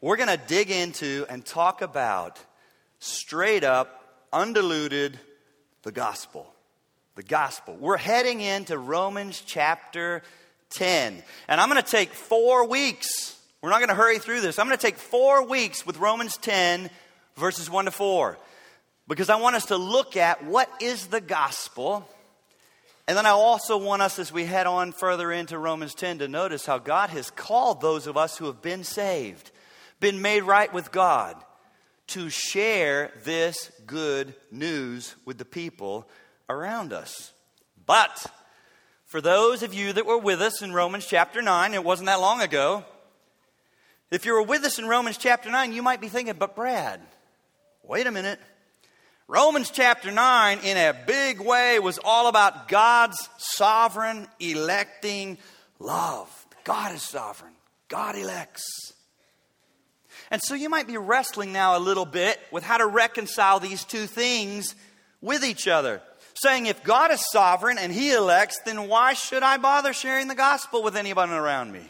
we're going to dig into and talk about straight up, undiluted, the gospel. The gospel. We're heading into Romans chapter 10. And I'm going to take four weeks. We're not going to hurry through this. I'm going to take four weeks with Romans 10, verses 1 to 4, because I want us to look at what is the gospel. And then I also want us, as we head on further into Romans 10, to notice how God has called those of us who have been saved, been made right with God, to share this good news with the people around us. But for those of you that were with us in Romans chapter 9, it wasn't that long ago. If you were with us in Romans chapter 9, you might be thinking, but Brad, wait a minute. Romans chapter 9, in a big way, was all about God's sovereign, electing love. God is sovereign, God elects. And so you might be wrestling now a little bit with how to reconcile these two things with each other saying, if God is sovereign and He elects, then why should I bother sharing the gospel with anyone around me?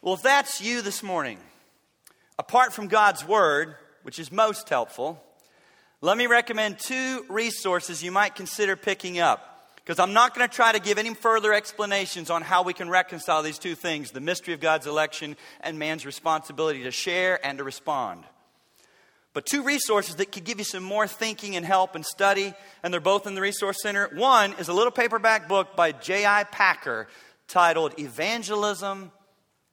Well, if that's you this morning, apart from God's Word, which is most helpful, let me recommend two resources you might consider picking up. Because I'm not going to try to give any further explanations on how we can reconcile these two things the mystery of God's election and man's responsibility to share and to respond. But two resources that could give you some more thinking and help and study, and they're both in the Resource Center. One is a little paperback book by J.I. Packer titled Evangelism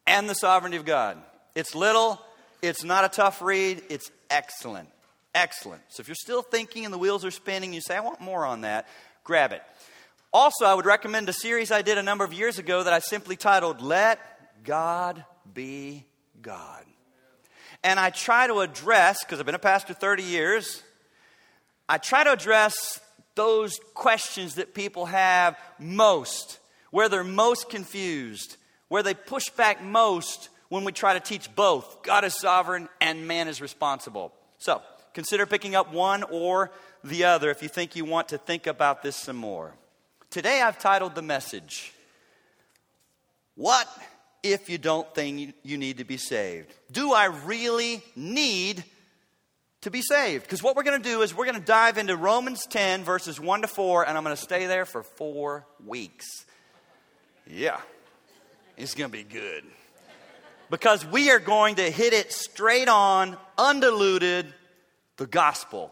and the Sovereignty of God. It's little, it's not a tough read, it's excellent. Excellent. So if you're still thinking and the wheels are spinning, you say, I want more on that, grab it. Also, I would recommend a series I did a number of years ago that I simply titled Let God Be God. And I try to address, because I've been a pastor 30 years, I try to address those questions that people have most, where they're most confused, where they push back most when we try to teach both God is sovereign and man is responsible. So, consider picking up one or the other if you think you want to think about this some more. Today I've titled the message, What if you don't think you need to be saved? Do I really need to be saved? Because what we're going to do is we're going to dive into Romans 10, verses 1 to 4, and I'm going to stay there for four weeks. Yeah, it's going to be good. Because we are going to hit it straight on, undiluted, the gospel.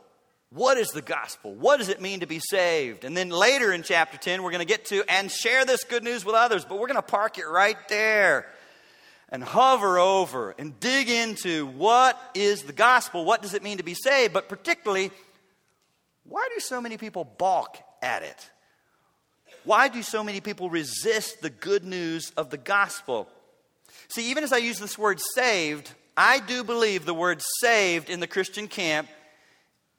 What is the gospel? What does it mean to be saved? And then later in chapter 10, we're going to get to and share this good news with others, but we're going to park it right there and hover over and dig into what is the gospel? What does it mean to be saved? But particularly, why do so many people balk at it? Why do so many people resist the good news of the gospel? See, even as I use this word saved, I do believe the word saved in the Christian camp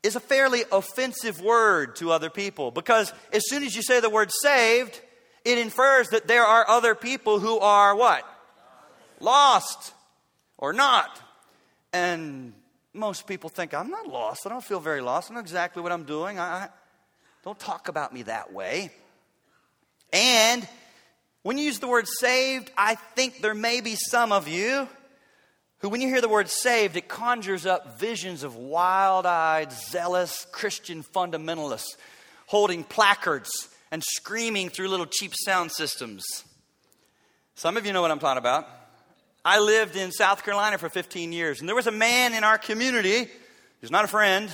is a fairly offensive word to other people because as soon as you say the word saved, it infers that there are other people who are what? Lost or not. And most people think, I'm not lost. I don't feel very lost. I know exactly what I'm doing. I, I don't talk about me that way. And when you use the word saved, I think there may be some of you who, when you hear the word saved, it conjures up visions of wild eyed, zealous Christian fundamentalists holding placards and screaming through little cheap sound systems. Some of you know what I'm talking about. I lived in South Carolina for 15 years, and there was a man in our community, he's not a friend,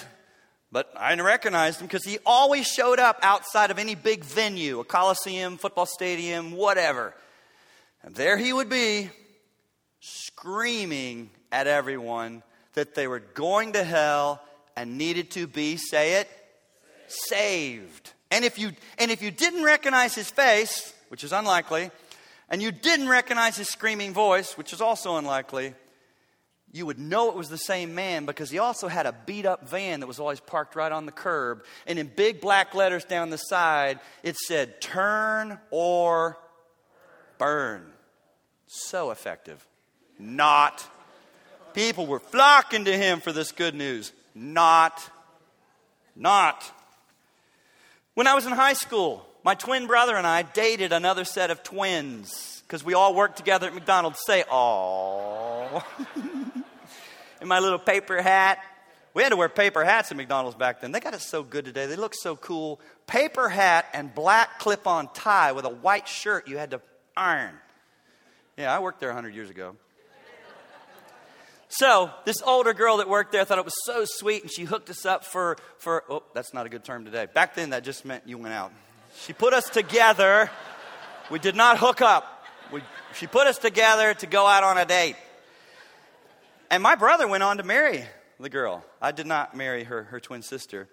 but I recognized him because he always showed up outside of any big venue, a coliseum, football stadium, whatever. And there he would be screaming at everyone that they were going to hell and needed to be, say it, saved. And if you, and if you didn't recognize his face, which is unlikely, and you didn't recognize his screaming voice, which is also unlikely, you would know it was the same man because he also had a beat up van that was always parked right on the curb. And in big black letters down the side, it said, Turn or burn. So effective. Not. People were flocking to him for this good news. Not. Not. When I was in high school, my twin brother and I dated another set of twins because we all worked together at McDonald's. Say, "Aww." In my little paper hat. We had to wear paper hats at McDonald's back then. They got it so good today. They look so cool. Paper hat and black clip on tie with a white shirt you had to iron. Yeah, I worked there 100 years ago. So, this older girl that worked there thought it was so sweet, and she hooked us up for, for oh, that's not a good term today. Back then, that just meant you went out. She put us together. We did not hook up. We, she put us together to go out on a date. And my brother went on to marry the girl. I did not marry her, her twin sister.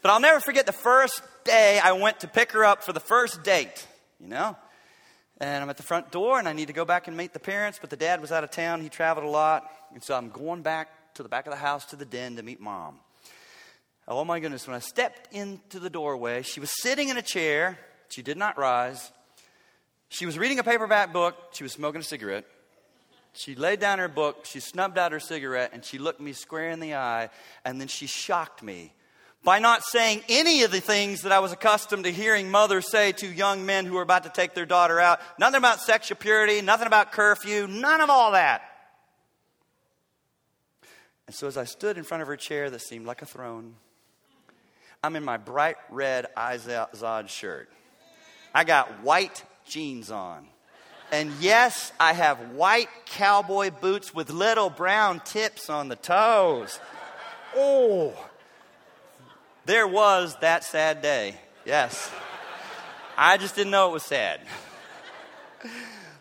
But I'll never forget the first day I went to pick her up for the first date, you know? And I'm at the front door, and I need to go back and meet the parents, but the dad was out of town. He traveled a lot. And so I'm going back to the back of the house to the den to meet mom. Oh my goodness, when I stepped into the doorway, she was sitting in a chair. She did not rise. She was reading a paperback book. She was smoking a cigarette. She laid down her book, she snubbed out her cigarette, and she looked me square in the eye, and then she shocked me by not saying any of the things that I was accustomed to hearing mothers say to young men who were about to take their daughter out. Nothing about sexual purity, nothing about curfew, none of all that. And so as I stood in front of her chair that seemed like a throne, I'm in my bright red Izod shirt. I got white jeans on. And yes, I have white cowboy boots with little brown tips on the toes. Oh, there was that sad day. Yes. I just didn't know it was sad.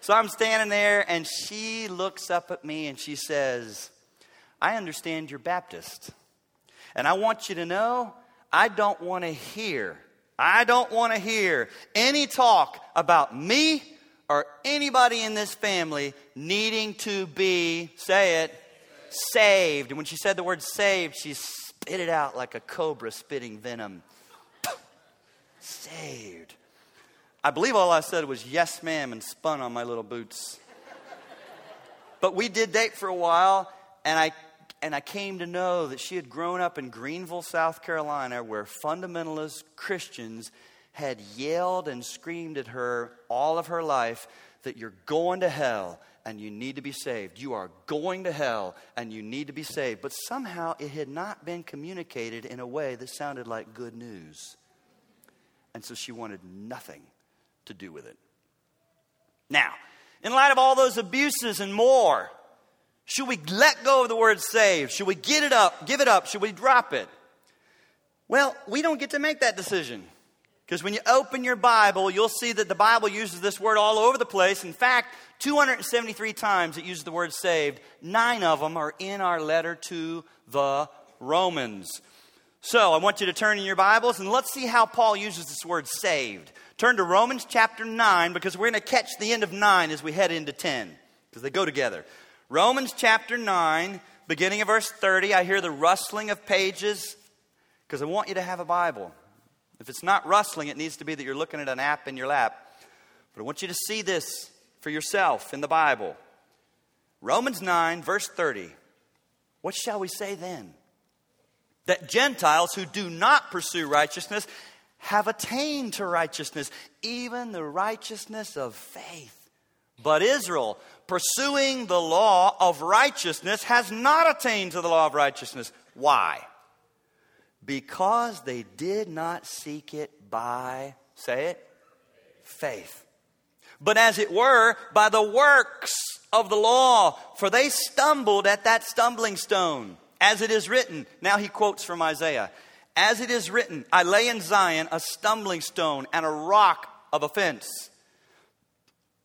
So I'm standing there, and she looks up at me and she says, I understand you're Baptist. And I want you to know, I don't want to hear, I don't want to hear any talk about me or anybody in this family needing to be, say it, saved. And when she said the word saved, she spit it out like a cobra spitting venom. saved. I believe all I said was yes, ma'am, and spun on my little boots. but we did date for a while, and I and I came to know that she had grown up in Greenville, South Carolina, where fundamentalist Christians had yelled and screamed at her all of her life that you're going to hell and you need to be saved. You are going to hell and you need to be saved. But somehow it had not been communicated in a way that sounded like good news. And so she wanted nothing to do with it. Now, in light of all those abuses and more, should we let go of the word saved? Should we get it up, give it up? Should we drop it? Well, we don't get to make that decision. Because when you open your Bible, you'll see that the Bible uses this word all over the place. In fact, 273 times it uses the word saved. Nine of them are in our letter to the Romans. So I want you to turn in your Bibles and let's see how Paul uses this word saved. Turn to Romans chapter 9 because we're going to catch the end of 9 as we head into 10 because they go together. Romans chapter 9, beginning of verse 30. I hear the rustling of pages because I want you to have a Bible. If it's not rustling, it needs to be that you're looking at an app in your lap. But I want you to see this for yourself in the Bible. Romans 9, verse 30. What shall we say then? That Gentiles who do not pursue righteousness have attained to righteousness, even the righteousness of faith. But Israel, pursuing the law of righteousness, has not attained to the law of righteousness. Why? Because they did not seek it by, say it, faith. But as it were, by the works of the law, for they stumbled at that stumbling stone. As it is written, now he quotes from Isaiah, as it is written, I lay in Zion a stumbling stone and a rock of offense.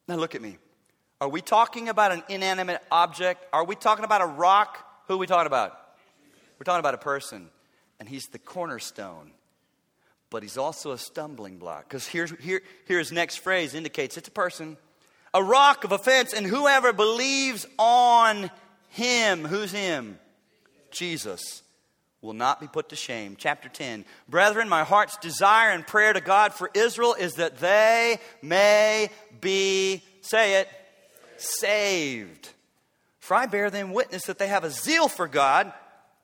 Now look at me. Are we talking about an inanimate object? Are we talking about a rock? Who are we talking about? We're talking about a person, and he's the cornerstone. But he's also a stumbling block. Because here's, here, here's next phrase indicates it's a person. A rock of offense, and whoever believes on him, who's him? Jesus will not be put to shame. Chapter 10. Brethren, my heart's desire and prayer to God for Israel is that they may be, say it, saved. For I bear them witness that they have a zeal for God,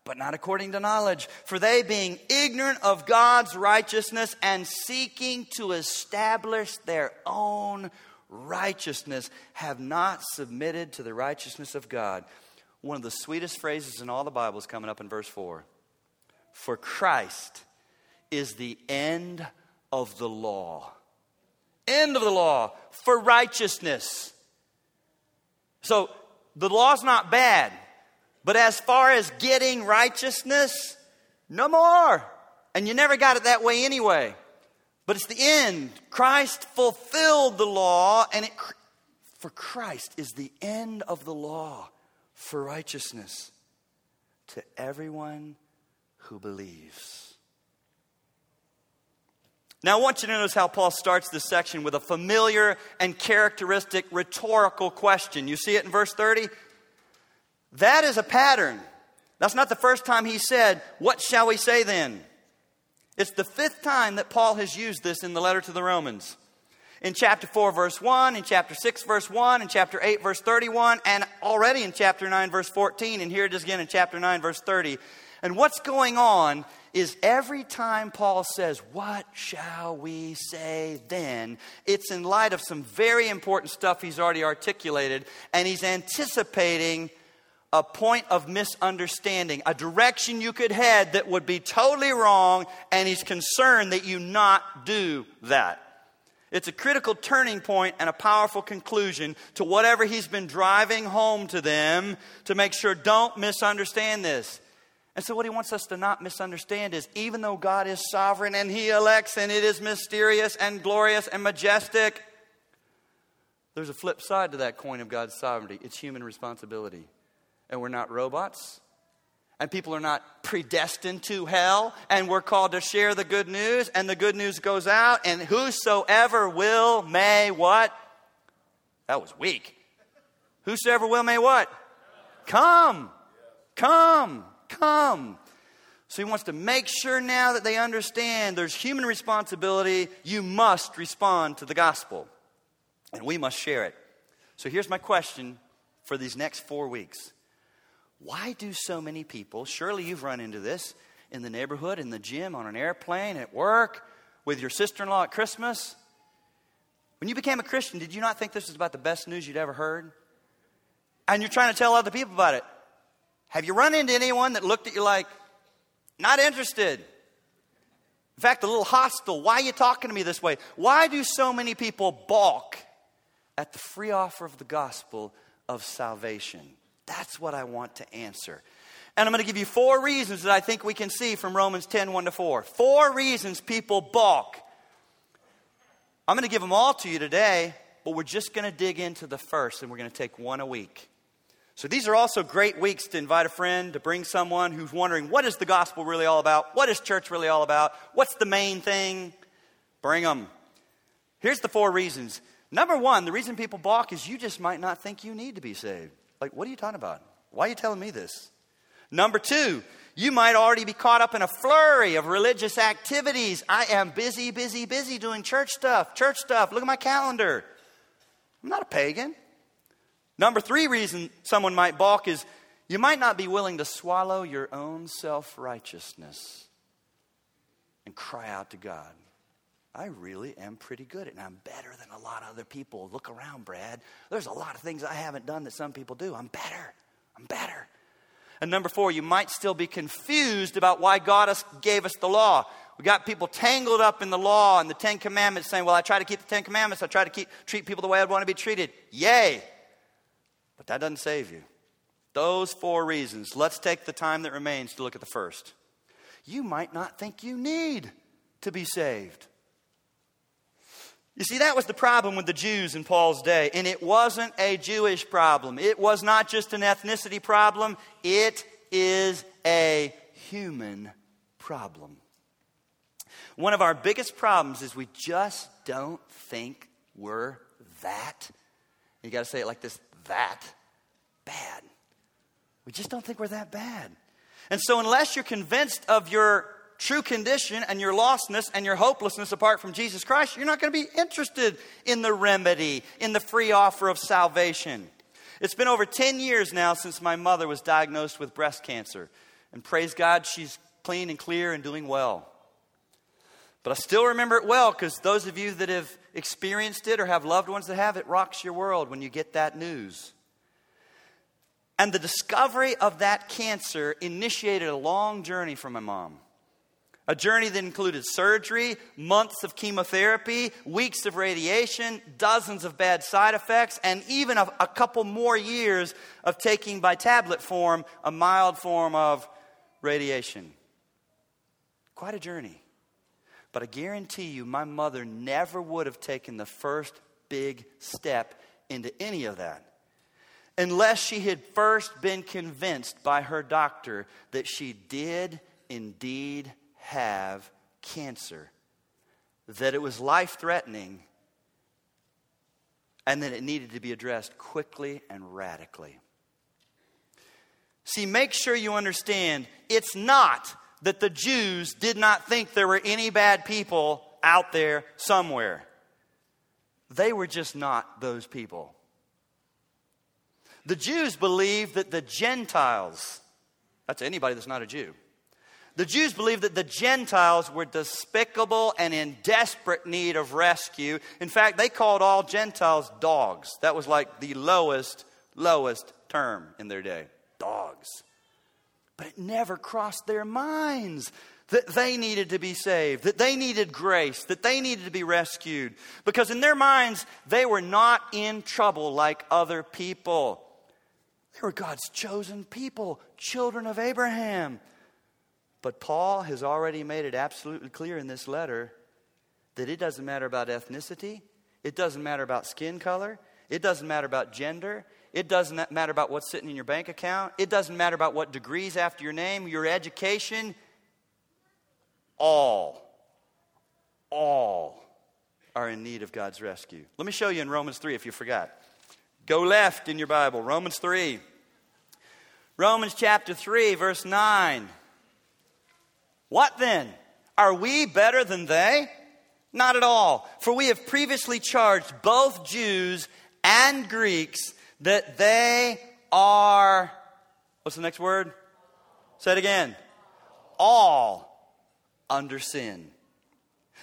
but not according to knowledge. For they, being ignorant of God's righteousness and seeking to establish their own righteousness, have not submitted to the righteousness of God. One of the sweetest phrases in all the Bible is coming up in verse 4. For Christ is the end of the law. End of the law for righteousness. So the law's not bad. But as far as getting righteousness, no more. And you never got it that way anyway. But it's the end. Christ fulfilled the law, and it, for Christ is the end of the law for righteousness to everyone who believes. Now, I want you to notice how Paul starts this section with a familiar and characteristic rhetorical question. You see it in verse 30? That is a pattern. That's not the first time he said, What shall we say then? It's the fifth time that Paul has used this in the letter to the Romans. In chapter 4, verse 1, in chapter 6, verse 1, in chapter 8, verse 31, and already in chapter 9, verse 14, and here it is again in chapter 9, verse 30. And what's going on is every time Paul says, What shall we say then? It's in light of some very important stuff he's already articulated, and he's anticipating a point of misunderstanding, a direction you could head that would be totally wrong, and he's concerned that you not do that. It's a critical turning point and a powerful conclusion to whatever he's been driving home to them to make sure don't misunderstand this. And so, what he wants us to not misunderstand is even though God is sovereign and he elects and it is mysterious and glorious and majestic, there's a flip side to that coin of God's sovereignty it's human responsibility and we're not robots. And people are not predestined to hell, and we're called to share the good news, and the good news goes out, and whosoever will may what? That was weak. Whosoever will may what? Come. Come. Come. So he wants to make sure now that they understand there's human responsibility. You must respond to the gospel, and we must share it. So here's my question for these next four weeks why do so many people, surely you've run into this in the neighborhood, in the gym, on an airplane, at work, with your sister in law at Christmas? When you became a Christian, did you not think this was about the best news you'd ever heard? And you're trying to tell other people about it. Have you run into anyone that looked at you like, not interested? In fact, a little hostile. Why are you talking to me this way? Why do so many people balk at the free offer of the gospel of salvation? That's what I want to answer. And I'm going to give you four reasons that I think we can see from Romans 10 1 to 4. Four reasons people balk. I'm going to give them all to you today, but we're just going to dig into the first, and we're going to take one a week. So these are also great weeks to invite a friend, to bring someone who's wondering, what is the gospel really all about? What is church really all about? What's the main thing? Bring them. Here's the four reasons. Number one, the reason people balk is you just might not think you need to be saved. Like, what are you talking about? Why are you telling me this? Number two, you might already be caught up in a flurry of religious activities. I am busy, busy, busy doing church stuff, church stuff. Look at my calendar. I'm not a pagan. Number three reason someone might balk is you might not be willing to swallow your own self righteousness and cry out to God. I really am pretty good and I'm better than a lot of other people. Look around, Brad. There's a lot of things I haven't done that some people do. I'm better. I'm better. And number four, you might still be confused about why God gave us the law. We got people tangled up in the law and the Ten Commandments saying, Well, I try to keep the Ten Commandments. I try to keep, treat people the way I'd want to be treated. Yay! But that doesn't save you. Those four reasons. Let's take the time that remains to look at the first. You might not think you need to be saved. You see, that was the problem with the Jews in Paul's day. And it wasn't a Jewish problem, it was not just an ethnicity problem, it is a human problem. One of our biggest problems is we just don't think we're that. You got to say it like this that bad. We just don't think we're that bad. And so, unless you're convinced of your true condition and your lostness and your hopelessness apart from Jesus Christ, you're not going to be interested in the remedy, in the free offer of salvation. It's been over 10 years now since my mother was diagnosed with breast cancer. And praise God, she's clean and clear and doing well. But I still remember it well because those of you that have experienced it or have loved ones that have, it rocks your world when you get that news. And the discovery of that cancer initiated a long journey for my mom. A journey that included surgery, months of chemotherapy, weeks of radiation, dozens of bad side effects, and even a, a, couple more years of taking by tablet form a mild form of radiation. Quite a journey. But I guarantee you, my mother never would have taken the first big step into any of that unless she had first been convinced by her doctor that she did indeed have cancer, that it was life threatening, and that it needed to be addressed quickly and radically. See, make sure you understand it's not that the Jews did not think there were any bad people out there somewhere. They were just not those people. The Jews believed that the Gentiles, that's anybody that's not a Jew, the Jews believed that the Gentiles were despicable and in desperate need of rescue. In fact, they called all Gentiles dogs. That was like the lowest, lowest term in their day dogs. But it never crossed their minds that they needed to be saved, that they needed grace, that they needed to be rescued. Because in their minds, they were not in trouble like other people. They were God's chosen people, children of Abraham. But Paul has already made it absolutely clear in this letter that it doesn't matter about ethnicity, it doesn't matter about skin color, it doesn't matter about gender, it doesn't matter about what's sitting in your bank account, it doesn't matter about what degrees after your name, your education. All, all are in need of God's rescue. Let me show you in Romans 3 if you forgot. Go left in your Bible, Romans 3. Romans chapter 3, verse 9. What then? Are we better than they? Not at all. For we have previously charged both Jews and Greeks that they are, what's the next word? Say it again. All under sin.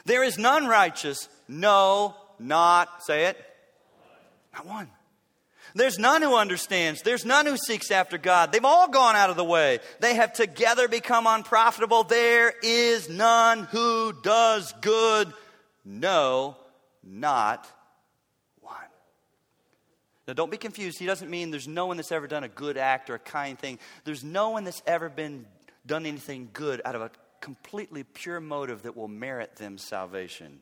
There is none righteous, no, not, say it, not one. There's none who understands. There's none who seeks after God. They've all gone out of the way. They have together become unprofitable. There is none who does good. No, not one. Now, don't be confused. He doesn't mean there's no one that's ever done a good act or a kind thing. There's no one that's ever been done anything good out of a completely pure motive that will merit them salvation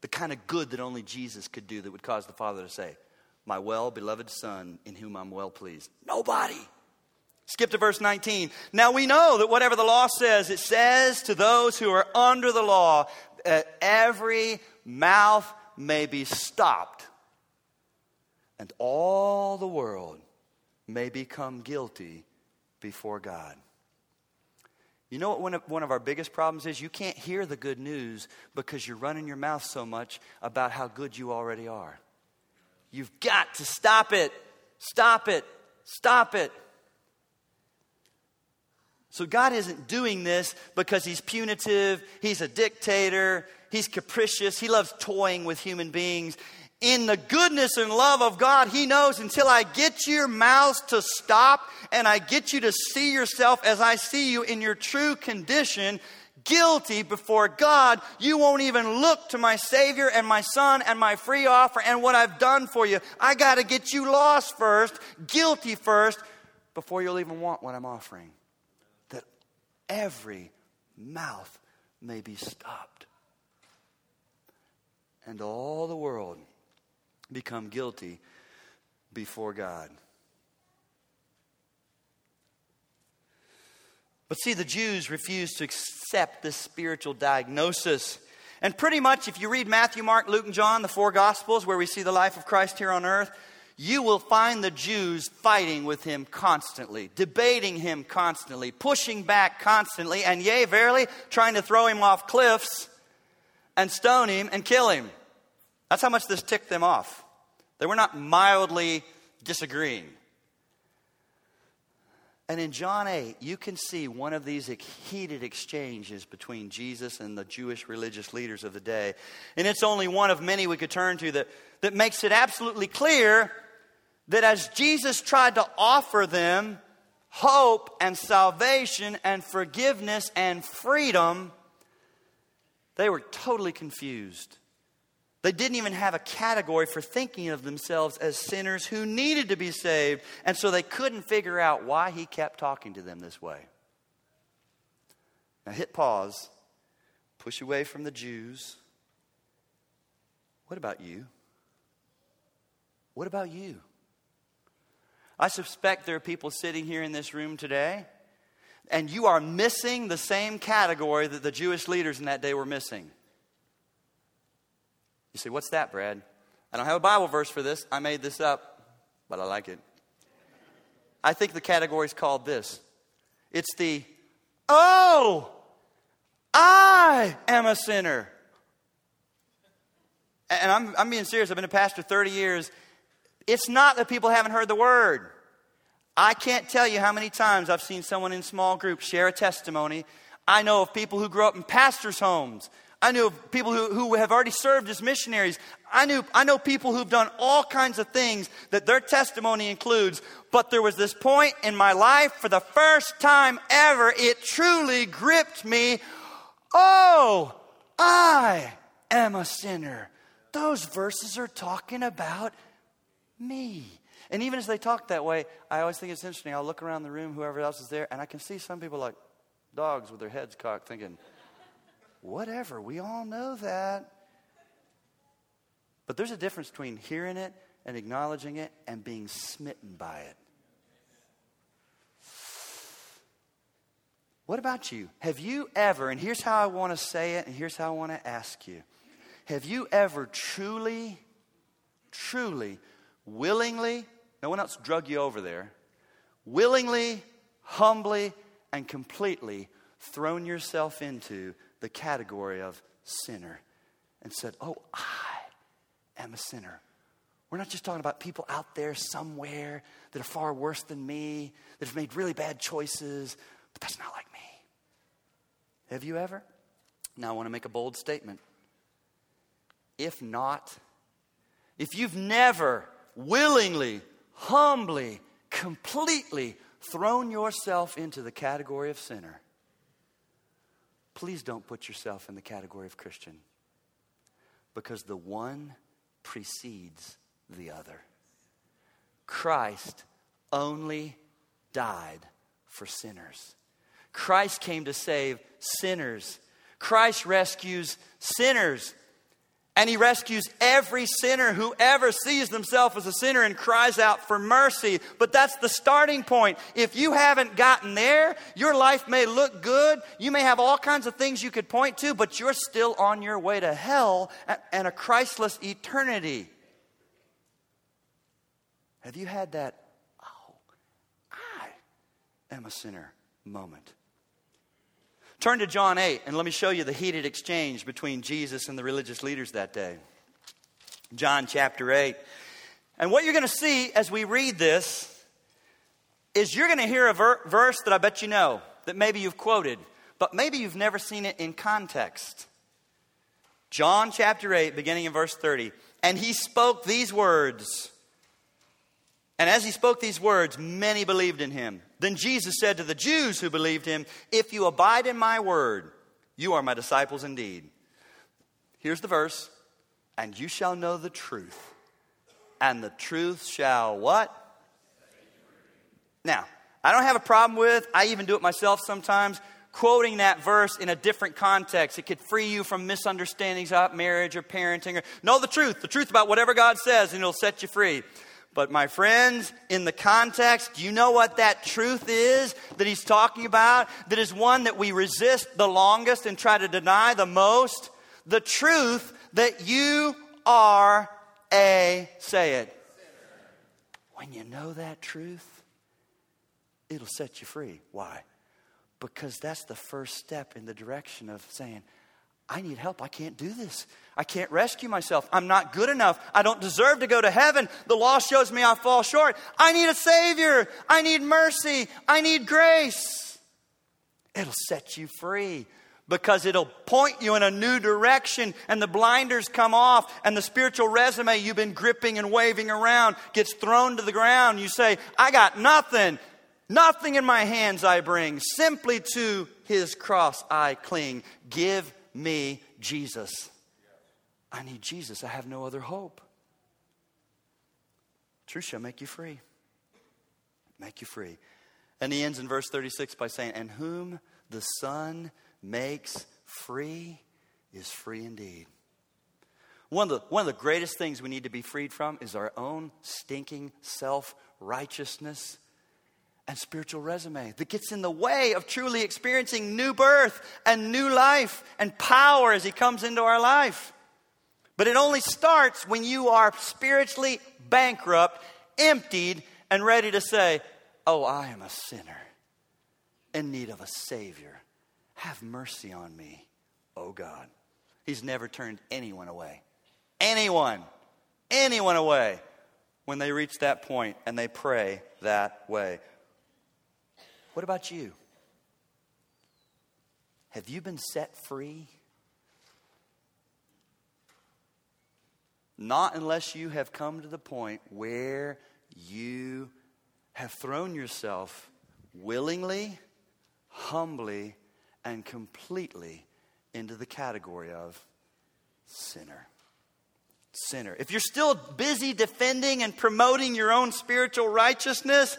the kind of good that only Jesus could do that would cause the Father to say, My well beloved Son, in whom I'm well pleased. Nobody. Skip to verse 19. Now we know that whatever the law says, it says to those who are under the law that every mouth may be stopped and all the world may become guilty before God. You know what one of, our biggest problems is? You can't hear the good news because you're running your mouth so much about how good you already are. You've got to stop it. Stop it. Stop it. So God isn't doing this because he's punitive, he's a dictator, he's capricious, he loves toying with human beings in the goodness and love of God, He knows until I get your mouths to stop and I get you to see yourself as I see you in your true condition, guilty before God, you won't even look to my Savior and my Son and my free offer and what I've done for you. I got to get you lost first, guilty first, before you'll even want what I'm offering. That every mouth may be stopped. And all the world become guilty before God. But see, the Jews refused to accept this spiritual diagnosis. And pretty much, if you read Matthew, Mark, Luke, and John, the four Gospels, where we see the life of Christ here on earth, you will find the Jews fighting with him constantly, debating him constantly, pushing back constantly, and yea, verily, trying to throw him off cliffs and stone him and kill him. That's how much this ticked them off. They were not mildly disagreeing. And in John 8, you can see one of these heated exchanges between Jesus and the Jewish religious leaders of the day. And it's only one of many we could turn to that, that makes it absolutely clear that as Jesus tried to offer them hope and salvation and forgiveness and freedom, they were totally confused. They didn't even have a category for thinking of themselves as sinners who needed to be saved, and so they couldn't figure out why he kept talking to them this way. Now, hit pause, push away from the Jews. What about you? What about you? I suspect there are people sitting here in this room today, and you are missing the same category that the Jewish leaders in that day were missing. You say, What's that, Brad? I don't have a Bible verse for this. I made this up, but I like it. I think the category is called this it's the, Oh, I am a sinner. And I'm, I'm being serious. I've been a pastor 30 years. It's not that people haven't heard the word. I can't tell you how many times I've seen someone in small groups share a testimony. I know of people who grew up in pastors' homes I knew people who, who have already served as missionaries. I, knew, I know people who've done all kinds of things that their testimony includes. But there was this point in my life, for the first time ever, it truly gripped me. Oh, I am a sinner. Those verses are talking about me. And even as they talk that way, I always think it's interesting. I'll look around the room, whoever else is there, and I can see some people like dogs with their heads cocked thinking, Whatever, we all know that. But there's a difference between hearing it and acknowledging it and being smitten by it. What about you? Have you ever, and here's how I want to say it, and here's how I want to ask you have you ever truly, truly, willingly, no one else drug you over there, willingly, humbly, and completely thrown yourself into the category of sinner and said, Oh, I am a sinner. We're not just talking about people out there somewhere that are far worse than me, that have made really bad choices, but that's not like me. Have you ever? Now, I want to make a bold statement. If not, if you've never willingly, humbly, completely thrown yourself into the category of sinner, please don't put yourself in the category of Christian because the one precedes the other. Christ only died for sinners. Christ came to save sinners. Christ rescues sinners. And he rescues every sinner who ever sees themselves as a sinner and cries out for mercy. But that's the starting point. If you haven't gotten there, your life may look good. You may have all kinds of things you could point to, but you're still on your way to hell and a Christless eternity. Have you had that, oh, I am a sinner moment? Turn to John 8 and let me show you the heated exchange between Jesus and the religious leaders that day. John chapter 8. And what you're going to see as we read this is you're going to hear a ver- verse that I bet you know, that maybe you've quoted, but maybe you've never seen it in context. John chapter 8, beginning in verse 30. And he spoke these words. And as he spoke these words, many believed in him. Then Jesus said to the Jews who believed him, If you abide in my word, you are my disciples indeed. Here's the verse. And you shall know the truth. And the truth shall what? Now, I don't have a problem with, I even do it myself sometimes, quoting that verse in a different context. It could free you from misunderstandings about marriage or parenting or know the truth, the truth about whatever God says, and it'll set you free. But, my friends, in the context, do you know what that truth is that he's talking about? That is one that we resist the longest and try to deny the most? The truth that you are a, say it. When you know that truth, it'll set you free. Why? Because that's the first step in the direction of saying, I need help. I can't do this. I can't rescue myself. I'm not good enough. I don't deserve to go to heaven. The law shows me I fall short. I need a Savior. I need mercy. I need grace. It'll set you free because it'll point you in a new direction and the blinders come off and the spiritual resume you've been gripping and waving around gets thrown to the ground. You say, I got nothing. Nothing in my hands I bring. Simply to his cross I cling. Give me Jesus. I need Jesus. I have no other hope. Truth shall make you free. Make you free. And he ends in verse 36 by saying, And whom the Son makes free is free indeed. One of, the, one of the greatest things we need to be freed from is our own stinking self righteousness and spiritual resume that gets in the way of truly experiencing new birth and new life and power as He comes into our life. But it only starts when you are spiritually bankrupt, emptied, and ready to say, Oh, I am a sinner in need of a Savior. Have mercy on me, oh God. He's never turned anyone away. Anyone, anyone away when they reach that point and they pray that way. What about you? Have you been set free? Not unless you have come to the point where you have thrown yourself willingly, humbly, and completely into the category of sinner. Sinner. If you're still busy defending and promoting your own spiritual righteousness,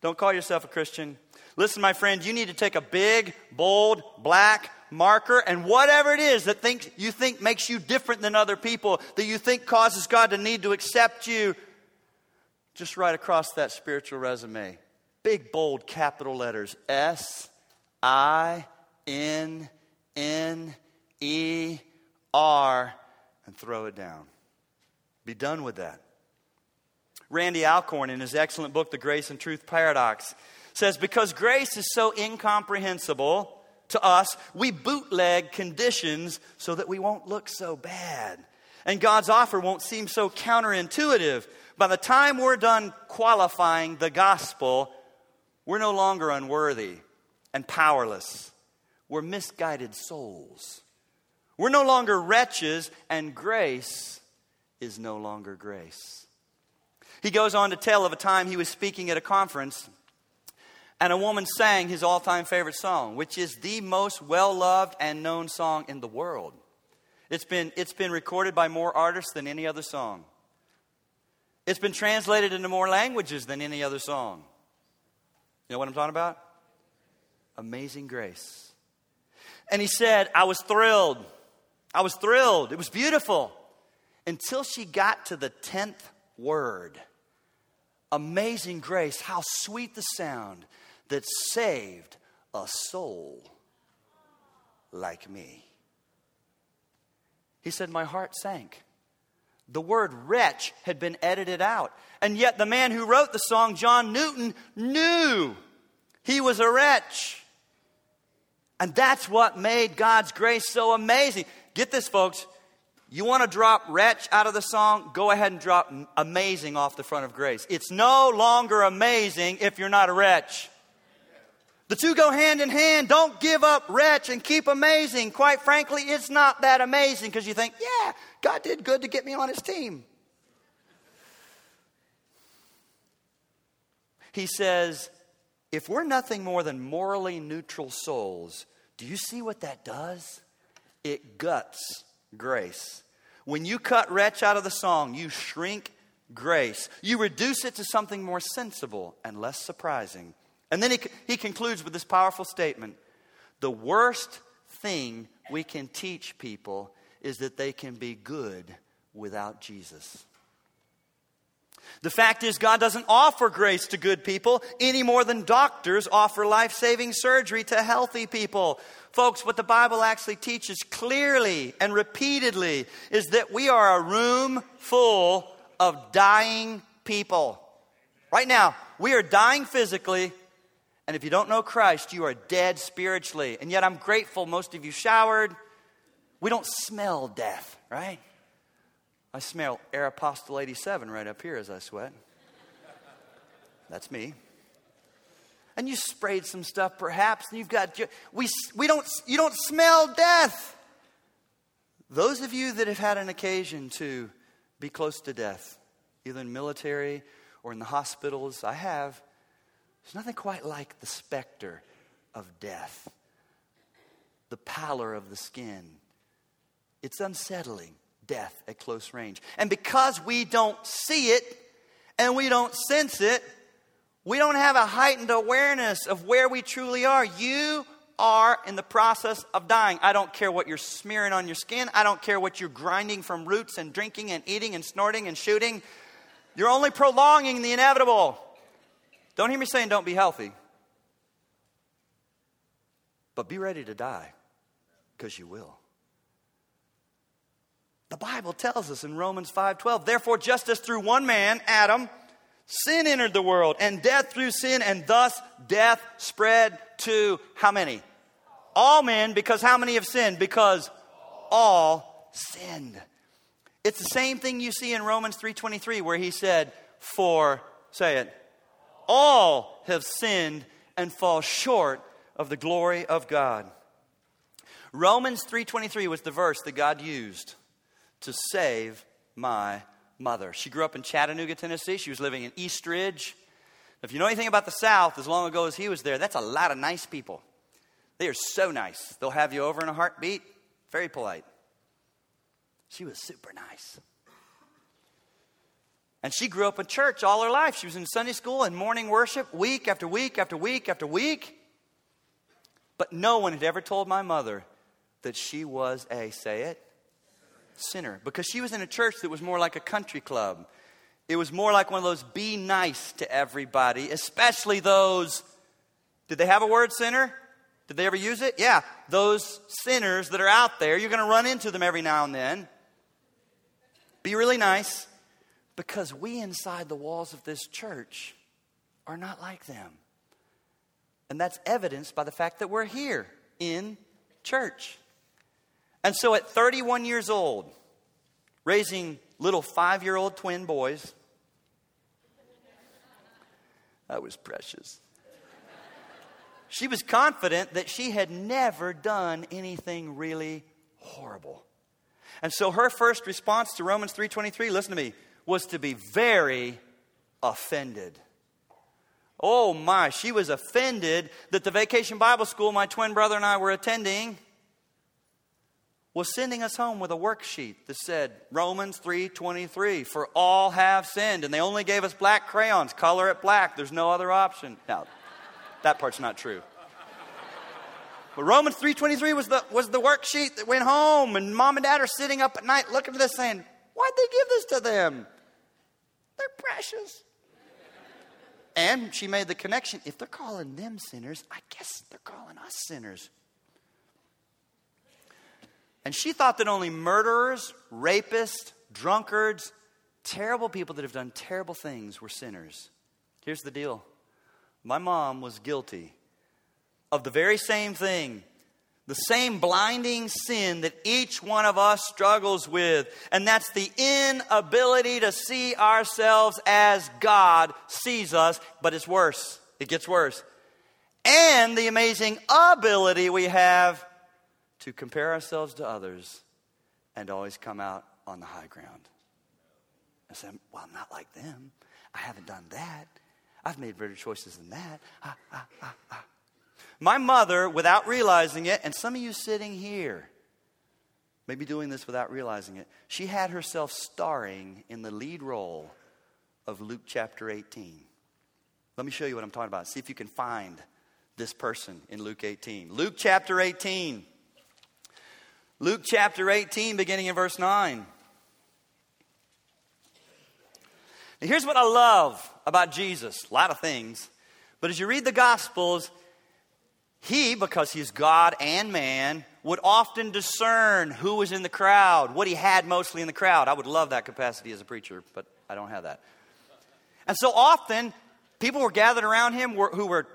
don't call yourself a Christian. Listen, my friend, you need to take a big, bold, black marker and whatever it is that think, you think makes you different than other people, that you think causes God to need to accept you, just write across that spiritual resume. Big, bold, capital letters S I N N E R and throw it down. Be done with that. Randy Alcorn, in his excellent book, The Grace and Truth Paradox, says because grace is so incomprehensible to us, we bootleg conditions so that we won't look so bad. And God's offer won't seem so counterintuitive. By the time we're done qualifying the gospel, we're no longer unworthy and powerless. We're misguided souls. We're no longer wretches, and grace is no longer grace. He goes on to tell of a time he was speaking at a conference, and a woman sang his all time favorite song, which is the most well loved and known song in the world. It's been, it's been recorded by more artists than any other song. It's been translated into more languages than any other song. You know what I'm talking about? Amazing Grace. And he said, I was thrilled. I was thrilled. It was beautiful until she got to the 10th word. Amazing grace, how sweet the sound that saved a soul like me. He said, My heart sank. The word wretch had been edited out. And yet, the man who wrote the song, John Newton, knew he was a wretch. And that's what made God's grace so amazing. Get this, folks. You want to drop wretch out of the song? Go ahead and drop amazing off the front of grace. It's no longer amazing if you're not a wretch. The two go hand in hand. Don't give up wretch and keep amazing. Quite frankly, it's not that amazing because you think, yeah, God did good to get me on his team. He says, if we're nothing more than morally neutral souls, do you see what that does? It guts grace. When you cut wretch out of the song, you shrink grace. You reduce it to something more sensible and less surprising. And then he, he concludes with this powerful statement The worst thing we can teach people is that they can be good without Jesus. The fact is, God doesn't offer grace to good people any more than doctors offer life saving surgery to healthy people. Folks, what the Bible actually teaches clearly and repeatedly is that we are a room full of dying people. Right now, we are dying physically, and if you don't know Christ, you are dead spiritually. And yet, I'm grateful most of you showered, We don't smell death, right? I smell Air Apostle 87 right up here as I sweat. That's me. And you sprayed some stuff perhaps, and you've got, we, we don't, you don't smell death. Those of you that have had an occasion to be close to death, either in military or in the hospitals, I have, there's nothing quite like the specter of death, the pallor of the skin. It's unsettling, death at close range. And because we don't see it and we don't sense it, we don't have a heightened awareness of where we truly are. You are in the process of dying. I don't care what you're smearing on your skin. I don't care what you're grinding from roots and drinking and eating and snorting and shooting. You're only prolonging the inevitable. Don't hear me saying don't be healthy. But be ready to die because you will. The Bible tells us in Romans 5:12, therefore just as through one man, Adam, sin entered the world and death through sin and thus death spread to how many? All men because how many have sinned? Because all sinned. It's the same thing you see in Romans 3:23 where he said, "For say it, all have sinned and fall short of the glory of God." Romans 3:23 was the verse that God used to save my mother. She grew up in Chattanooga, Tennessee. She was living in Eastridge. If you know anything about the South, as long ago as he was there, that's a lot of nice people. They are so nice. They'll have you over in a heartbeat. Very polite. She was super nice. And she grew up in church all her life. She was in Sunday school and morning worship week after week after week after week. But no one had ever told my mother that she was a, say it, sinner. Because she was in a church that was more like a country club. It was more like one of those be nice to everybody, especially those. Did they have a word sinner? Did they ever use it? Yeah. Those sinners that are out there, you're going to run into them every now and then. Be really nice because we inside the walls of this church are not like them. And that's evidenced by the fact that we're here in church. And so at 31 years old, raising little five year old twin boys, that was precious. She was confident that she had never done anything really horrible. And so her first response to Romans 3:23, listen to me, was to be very offended. Oh my, she was offended that the vacation Bible school my twin brother and I were attending was sending us home with a worksheet that said Romans 3:23 for all have sinned and they only gave us black crayons color it black. There's no other option. Now that part's not true. But Romans 3:23 was the was the worksheet that went home and mom and dad are sitting up at night looking at this saying why'd they give this to them? They're precious. And she made the connection if they're calling them sinners I guess they're calling us sinners and she thought that only murderers, rapists, drunkards, terrible people that have done terrible things were sinners. Here's the deal my mom was guilty of the very same thing, the same blinding sin that each one of us struggles with, and that's the inability to see ourselves as God sees us, but it's worse. It gets worse. And the amazing ability we have to compare ourselves to others and always come out on the high ground. I said, Well, I'm not like them. I haven't done that. I've made better choices than that. Ah, ah, ah. My mother, without realizing it, and some of you sitting here, maybe doing this without realizing it, she had herself starring in the lead role of Luke chapter 18. Let me show you what I'm talking about. See if you can find this person in Luke 18. Luke chapter 18. Luke chapter 18, beginning in verse 9. Now, here's what I love about Jesus a lot of things. But as you read the Gospels, he, because he's God and man, would often discern who was in the crowd, what he had mostly in the crowd. I would love that capacity as a preacher, but I don't have that. And so often, people were gathered around him who were,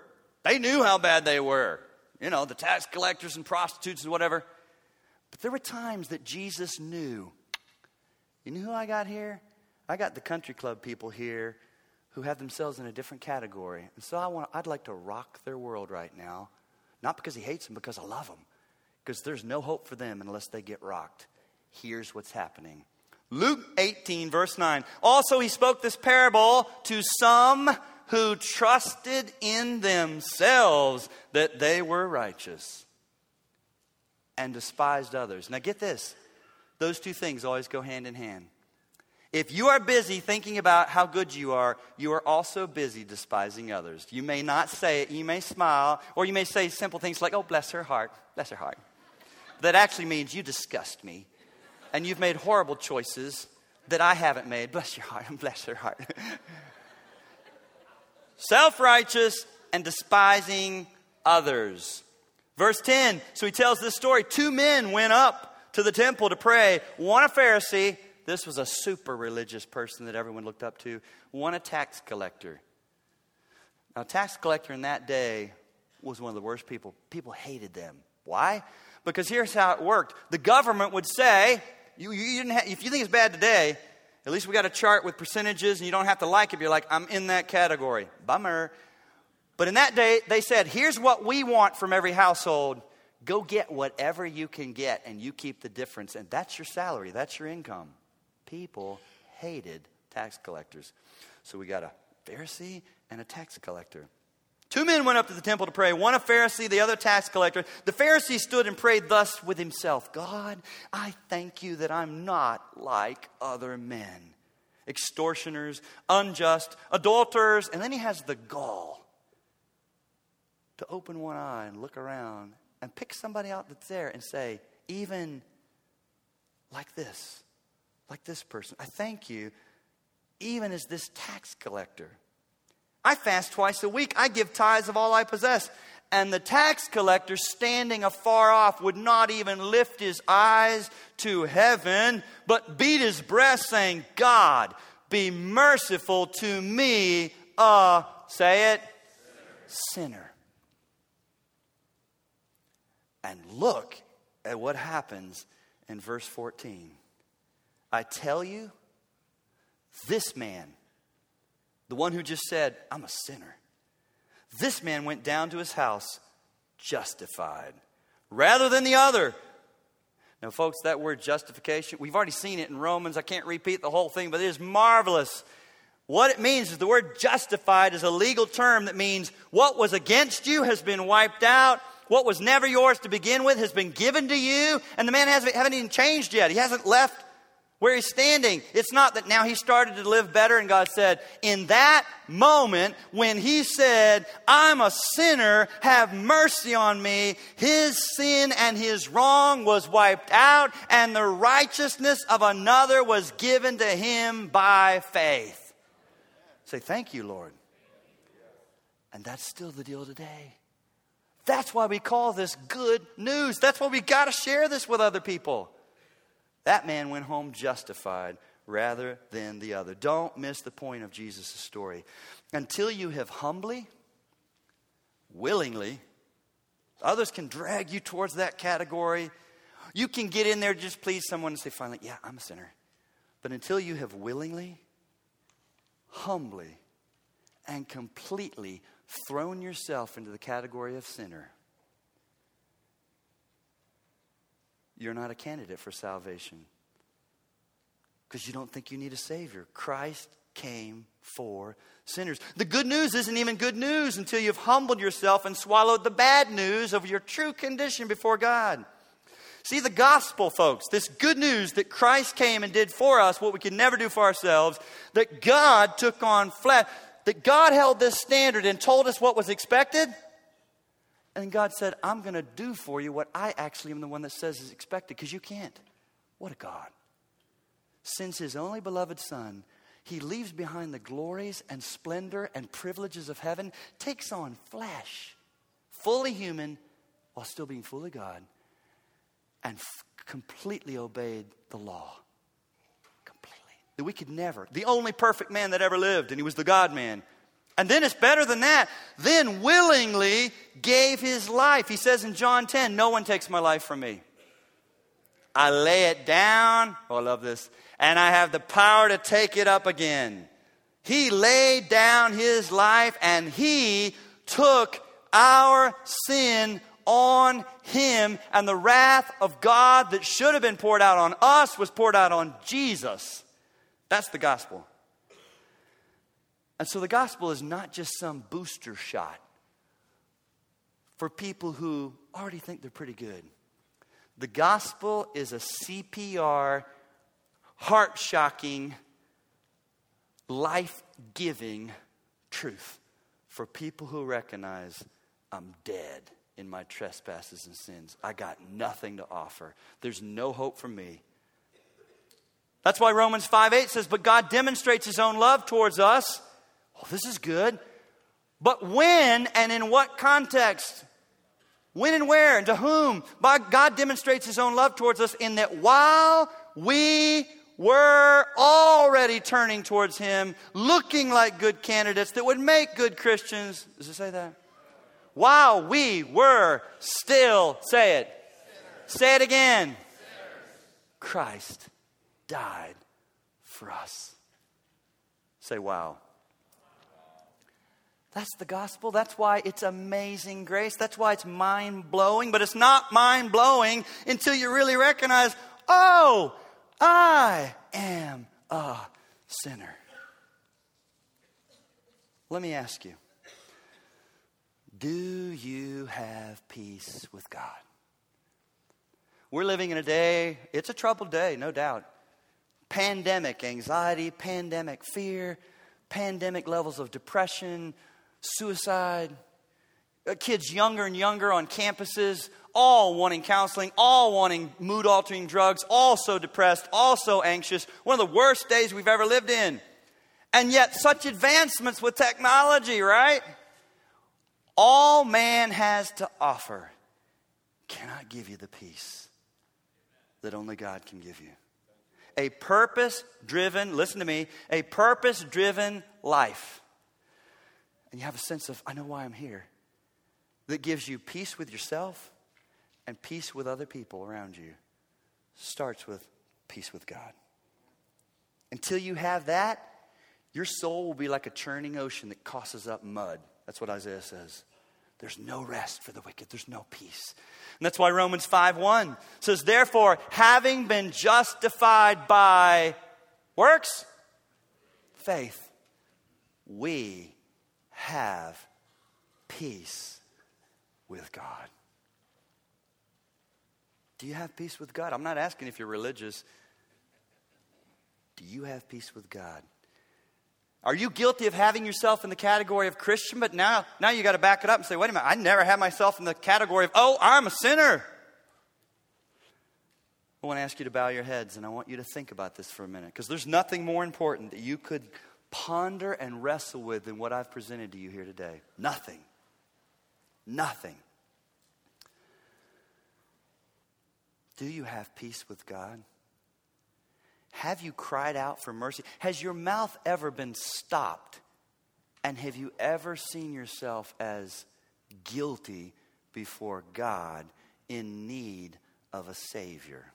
they knew how bad they were. You know, the tax collectors and prostitutes and whatever. But there were times that Jesus knew. You know who I got here? I got the country club people here who have themselves in a different category. And so I want, I'd like to rock their world right now. Not because he hates them, because I love them. Because there's no hope for them unless they get rocked. Here's what's happening. Luke 18, verse 9. Also, he spoke this parable to some who trusted in themselves that they were righteous and despised others. Now, get this those two things always go hand in hand. If you are busy thinking about how good you are, you are also busy despising others. You may not say it, you may smile, or you may say simple things like, oh, bless her heart, bless her heart. That actually means you disgust me, and you've made horrible choices that I haven't made. Bless your heart, and bless her heart. Self righteous and despising others. Verse 10 so he tells this story. Two men went up to the temple to pray, one a Pharisee this was a super religious person that everyone looked up to, one a tax collector. Now, tax collector in that day was one of the worst people. People hated them. Why? Because here's how it worked the government would say, you, you didn't have, if you think it's bad today, at least we got a chart with percentages and you don't have to like it. You're like, I'm in that category. Bummer. But in that day, they said, here's what we want from every household. Go get whatever you can get and you keep the difference. And that's your salary, that's your income people hated tax collectors. So we got a Pharisee and a tax collector. Two men went up to the temple to pray, one a Pharisee, the other tax collector. The Pharisee stood and prayed thus with himself God, I thank you that I'm not like other men, extortioners, unjust, adulterers. And then he has the gall to open one eye and look around and pick somebody out that's there and say, even like this like this person. I thank you, even as this tax collector. I fast twice a week. I give tithes of all I possess. And the tax collector, standing afar off, would not even lift his eyes to heaven, but beat his breast, saying, God, be merciful to me, a, say it, sinner. sinner. And look at what happens in verse 14. I tell you, this man, the one who just said, I'm a sinner, this man went down to his house justified rather than the other. Now, folks, that word justification, we've already seen it in Romans. I can't repeat the whole thing, but it is marvelous. What it means is the word justified is a legal term that means what was against you has been wiped out. What was never yours to begin with has been given to you, and the man hasn't, hasn't even changed yet. He hasn't left where he's standing. It's not that now he started to live better and God said, in that moment when he said, I'm a sinner, have mercy on me, his sin and his wrong was wiped out and the righteousness of another was given to him by faith. Say, thank you, Lord. And that's still the deal today. That's why we call this good news. That's why we got to share this with other people. That man went home justified rather than the other. Don't miss the point of Jesus' story. Until you have humbly, willingly, others can drag you towards that category. You can get in there, just please someone and say, finally, yeah, I'm a sinner. But until you have willingly, humbly, and completely thrown yourself into the category of sinner, you're not a candidate for salvation because you don't think you need a Savior. Christ came for sinners. The good news isn't even good news until you've humbled yourself and swallowed the bad news of your true condition before God. See, the gospel, folks, this good news that Christ came and did for us what we could never do for ourselves, that God took on flesh, that God held this standard and told us what was expected and God said, I'm going to do for you what I actually am the one that says is expected because you can't. What a God. Sends his only beloved Son. He leaves behind the glories and splendor and privileges of heaven, takes on flesh, fully human while still being fully God, and f- completely obeyed the law. That we could never. The only perfect man that ever lived, and he was the God man and then it's better than that. Then willingly gave his life. He says in John 10, No one takes my life from me. I lay it down. Oh, I love this. And I have the power to take it up again. He laid down his life and he took our sin on him. And the wrath of God that should have been poured out on us was poured out on Jesus. That's the gospel. And so the gospel is not just some booster shot for people who already think they're pretty good. The gospel is a CPR, heart shocking, life giving truth for people who recognize I'm dead in my trespasses and sins. I got nothing to offer. There's no hope for me. That's why Romans 5 8 says, But God demonstrates his own love towards us. Oh, this is good. But when and in what context? When and where and to whom? By God demonstrates his own love towards us in that while we were already turning towards him, looking like good candidates that would make good Christians. Does it say that? While we were still, say it. Sinners. Say it again. Sinners. Christ died for us. Say, wow. That's the gospel. That's why it's amazing grace. That's why it's mind blowing. But it's not mind blowing until you really recognize, oh, I am a sinner. Let me ask you do you have peace with God? We're living in a day, it's a troubled day, no doubt. Pandemic anxiety, pandemic fear, pandemic levels of depression, suicide, uh, kids younger and younger on campuses, all wanting counseling, all wanting mood altering drugs, all so depressed, all so anxious. One of the worst days we've ever lived in. And yet, such advancements with technology, right? All man has to offer cannot give you the peace that only God can give you. A purpose driven, listen to me, a purpose driven life and you have a sense of, I know why I'm here, that gives you peace with yourself and peace with other people around you, starts with peace with God. Until you have that, your soul will be like a churning ocean that tosses up mud. That's what Isaiah says. There's no rest for the wicked. There's no peace. And that's why Romans 5 1 says, Therefore, having been justified by works, faith, we have peace with God. Do you have peace with God? I'm not asking if you're religious. Do you have peace with God? Are you guilty of having yourself in the category of Christian, but now, now you got to back it up and say, wait a minute, I never had myself in the category of, oh, I'm a sinner. I want to ask you to bow your heads and I want you to think about this for a minute because there's nothing more important that you could ponder and wrestle with than what I've presented to you here today? Nothing. Nothing. Do you have peace with God? Have you cried out for mercy? Has your mouth ever been stopped? And have you ever seen yourself as guilty before God in need of a Savior?